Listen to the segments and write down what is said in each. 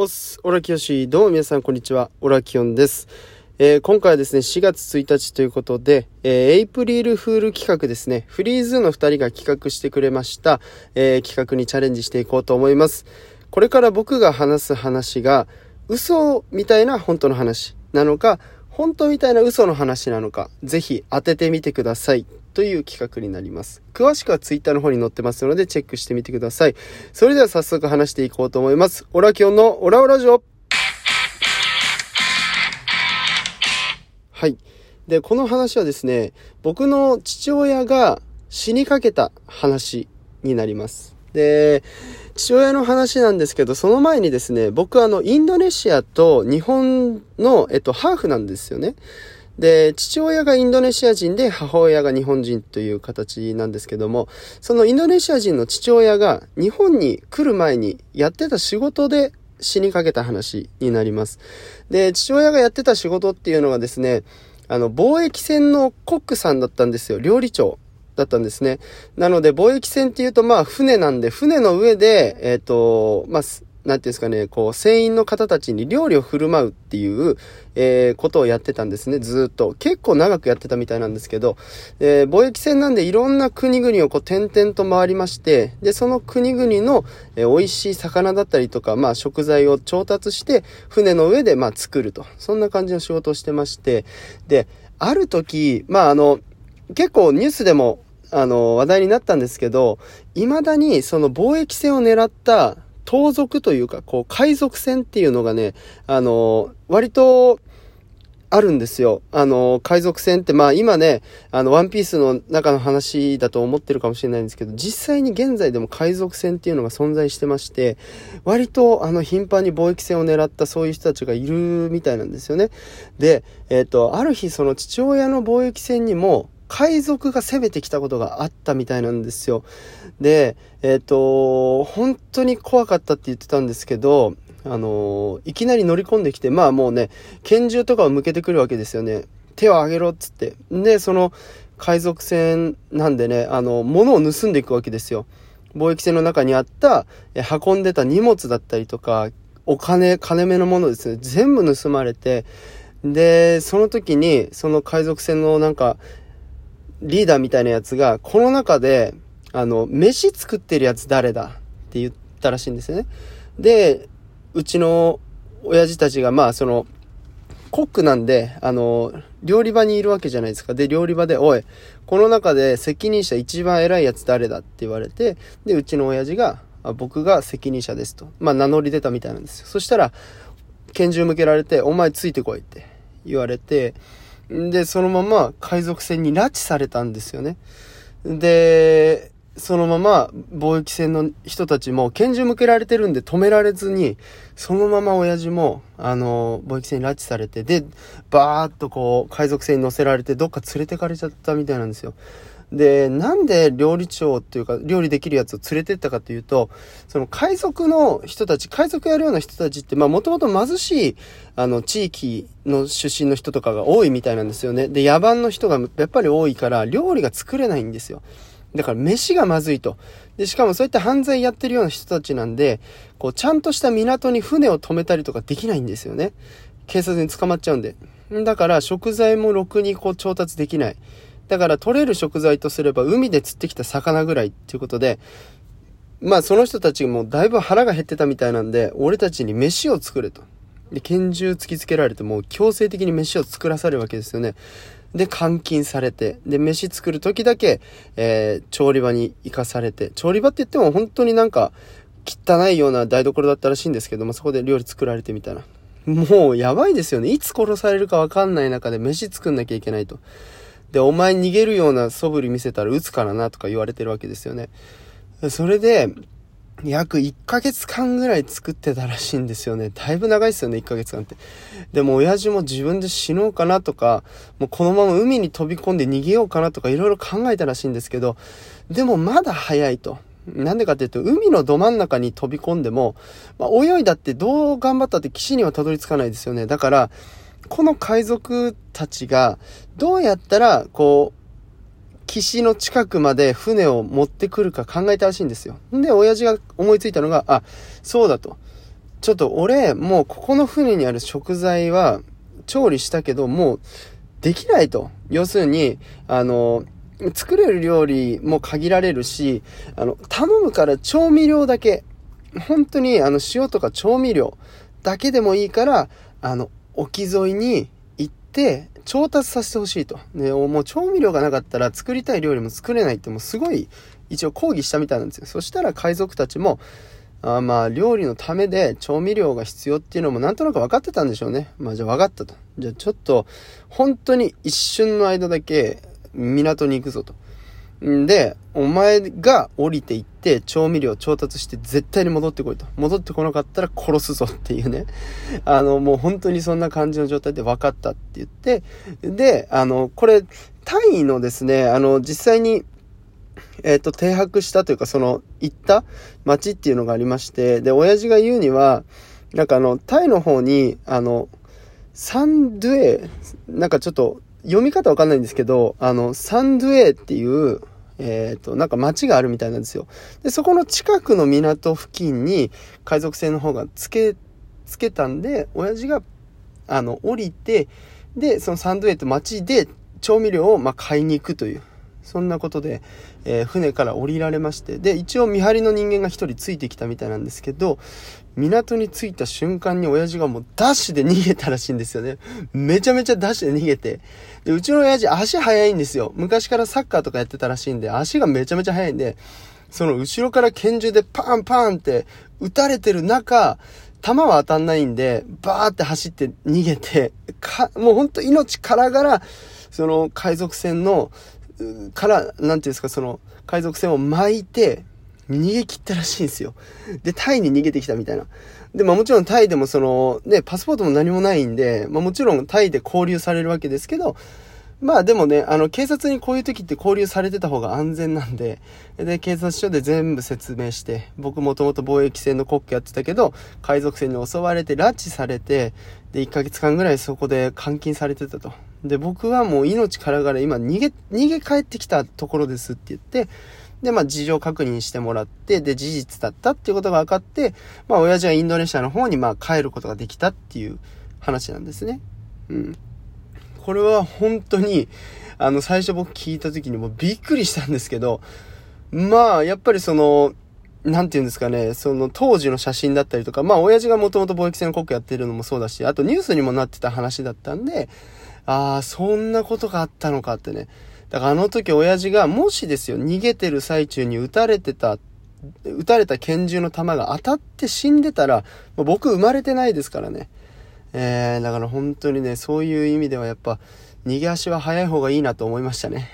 おっす、オラキヨシ、どうも皆さんこんにちは、オラキヨンです。えー、今回はですね、4月1日ということで、えー、エイプリルフール企画ですね、フリーズの2人が企画してくれました、えー、企画にチャレンジしていこうと思います。これから僕が話す話が、嘘みたいな本当の話なのか、本当みたいな嘘の話なのか、ぜひ当ててみてください。という企画になります。詳しくは Twitter の方に載ってますのでチェックしてみてください。それでは早速話していこうと思います。オラキオンのオラオラジオはい。で、この話はですね、僕の父親が死にかけた話になります。で、父親の話なんですけど、その前にですね、僕はあの、インドネシアと日本の、えっと、ハーフなんですよね。で、父親がインドネシア人で母親が日本人という形なんですけども、そのインドネシア人の父親が日本に来る前にやってた仕事で死にかけた話になります。で、父親がやってた仕事っていうのがですね、あの、貿易船のコックさんだったんですよ。料理長。だったんですね。なので、貿易船っていうと、まあ、船なんで、船の上で、えっ、ー、と、まあ、なんていうんですかね、こう、船員の方たちに料理を振る舞うっていう、えー、ことをやってたんですね、ずっと。結構長くやってたみたいなんですけど、えー、貿易船なんでいろんな国々をこう、点々と回りまして、で、その国々の、えー、美味しい魚だったりとか、まあ、食材を調達して、船の上で、まあ、作ると。そんな感じの仕事をしてまして、で、ある時、まあ、あの、結構ニュースでもあの、話題になったんですけど、未だにその貿易船を狙った盗賊というか、こう、海賊船っていうのがね、あの、割と、あるんですよ。あの、海賊船って、まあ今ね、あの、ワンピースの中の話だと思ってるかもしれないんですけど、実際に現在でも海賊船っていうのが存在してまして、割とあの、頻繁に貿易船を狙ったそういう人たちがいるみたいなんですよね。で、えっ、ー、と、ある日その父親の貿易船にも、海賊が攻めてきたことがあったみたいなんですよ。で、えっ、ー、と、本当に怖かったって言ってたんですけど、あのいきなり乗り込んできて、まあもうね、拳銃とかを向けてくるわけですよね。手を上げろっつって。で、その海賊船なんでね、あの、物を盗んでいくわけですよ。貿易船の中にあった、え運んでた荷物だったりとか、お金、金目のものですね、全部盗まれて、で、その時に、その海賊船のなんか、リーダーみたいなやつが、この中で、あの、飯作ってるやつ誰だ？って言ったらしいんですよね。で、うちの親父たちが、まあ、その、コックなんで、あの、料理場にいるわけじゃないですか。で、料理場で、おい、この中で責任者一番偉いやつ誰だ？って言われて、で、うちの親父が、あ僕が責任者ですと。まあ、名乗り出たみたいなんですよ。そしたら、拳銃向けられて、お前ついてこいって言われて、で、そのまま海賊船に拉致されたんですよね。で、そのまま貿易船の人たちも拳銃向けられてるんで止められずに、そのまま親父も、あの、貿易船に拉致されて、で、バーっとこう、海賊船に乗せられて、どっか連れてかれちゃったみたいなんですよ。で、なんで料理長っていうか、料理できるやつを連れてったかというと、その海賊の人たち、海賊やるような人たちって、まあもともと貧しい、あの、地域の出身の人とかが多いみたいなんですよね。で、野蛮の人がやっぱり多いから、料理が作れないんですよ。だから飯がまずいと。で、しかもそういった犯罪やってるような人たちなんで、こう、ちゃんとした港に船を止めたりとかできないんですよね。警察に捕まっちゃうんで。だから食材もろくにこう調達できない。だから取れる食材とすれば海で釣ってきた魚ぐらいっていうことで、まあその人たちもだいぶ腹が減ってたみたいなんで、俺たちに飯を作れと。で、拳銃突きつけられてもう強制的に飯を作らされるわけですよね。で、監禁されて、で、飯作る時だけ、えー、調理場に行かされて、調理場って言っても本当になんか、汚いような台所だったらしいんですけども、そこで料理作られてみたいな。もうやばいですよね。いつ殺されるかわかんない中で飯作んなきゃいけないと。で、お前逃げるような素振り見せたら撃つからなとか言われてるわけですよね。それで、約1ヶ月間ぐらい作ってたらしいんですよね。だいぶ長いですよね、1ヶ月間って。でも親父も自分で死のうかなとか、もうこのまま海に飛び込んで逃げようかなとかいろいろ考えたらしいんですけど、でもまだ早いと。なんでかっていうと、海のど真ん中に飛び込んでも、まあ、泳いだってどう頑張ったって岸にはたどり着かないですよね。だから、この海賊たちが、どうやったら、こう、岸の近くまで船を持ってくるか考えたらしいんですよ。で、親父が思いついたのが、あ、そうだと。ちょっと俺、もうここの船にある食材は調理したけど、もうできないと。要するに、あの、作れる料理も限られるし、あの、頼むから調味料だけ、本当にあの塩とか調味料だけでもいいから、あの、沖沿いに行って調達させてほしいと。で、もう調味料がなかったら作りたい料理も作れないってもうすごい一応抗議したみたいなんですよ。そしたら海賊たちも、あまあ、料理のためで調味料が必要っていうのもなんとなく分かってたんでしょうね。まあ、じゃあ分かったと。じゃあちょっと、本当に一瞬の間だけ港に行くぞと。んで、お前が降りていって調味料調達して絶対に戻ってこいと。戻ってこなかったら殺すぞっていうね。あの、もう本当にそんな感じの状態で分かったって言って、で、あの、これ、タイのですね、あの、実際にえっ、ー、と、停泊したというか、その、行った街っていうのがありまして、で、親父が言うには、なんかあの、タイの方に、あの、サンドゥエ、なんかちょっと、読み方わかんないんですけど、あの、サンドゥエっていう、えっ、ー、と、なんか町があるみたいなんですよ。で、そこの近くの港付近に海賊船の方がつけ、つけたんで、親父が、あの、降りて、で、そのサンドウェイと町で調味料を、ま買いに行くという。そんなことで、えー、船から降りられまして、で、一応見張りの人間が一人ついてきたみたいなんですけど、港に着いた瞬間に親父がもうダッシュで逃げたらしいんですよね。めちゃめちゃダッシュで逃げて。で、うちの親父足速いんですよ。昔からサッカーとかやってたらしいんで、足がめちゃめちゃ速いんで、その後ろから拳銃でパンパンって撃たれてる中、弾は当たんないんで、バーって走って逃げて、か、もうほんと命からがら、その海賊船のから、なんていうんですか、その、海賊船を巻いて、逃げ切ったらしいんですよ。で、タイに逃げてきたみたいな。で、まあもちろんタイでもその、ね、パスポートも何もないんで、まあもちろんタイで交流されるわけですけど、まあでもね、あの、警察にこういう時って交流されてた方が安全なんで、で、警察署で全部説明して、僕もともと貿易船の国家やってたけど、海賊船に襲われて、拉致されて、で、1ヶ月間ぐらいそこで監禁されてたと。で、僕はもう命からがら今逃げ、逃げ帰ってきたところですって言って、で、まあ事情確認してもらって、で、事実だったっていうことが分かって、まあ親父はインドネシアの方にまあ帰ることができたっていう話なんですね。うん。これは本当に、あの、最初僕聞いた時にもびっくりしたんですけど、まあ、やっぱりその、なんて言うんですかね、その当時の写真だったりとか、まあ親父がもともと貿易船の国やってるのもそうだし、あとニュースにもなってた話だったんで、ああ、そんなことがあったのかってね。だからあの時親父が、もしですよ、逃げてる最中に撃たれてた、撃たれた拳銃の弾が当たって死んでたら、僕生まれてないですからね。えー、だから本当にね、そういう意味ではやっぱ、逃げ足は早い方がいいなと思いましたね。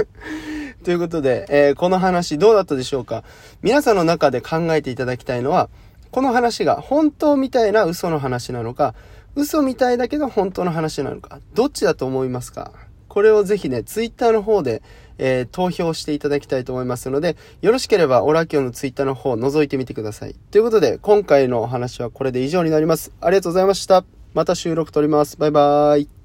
ということで、えー、この話どうだったでしょうか皆さんの中で考えていただきたいのは、この話が本当みたいな嘘の話なのか、嘘みたいだけど本当の話なのか、どっちだと思いますか？これをぜひね、ツイッターの方で、えー、投票していただきたいと思いますので、よろしければオラキオのツイッターの方を覗いてみてください。ということで、今回のお話はこれで以上になります。ありがとうございました。また収録撮ります。バイバーイ。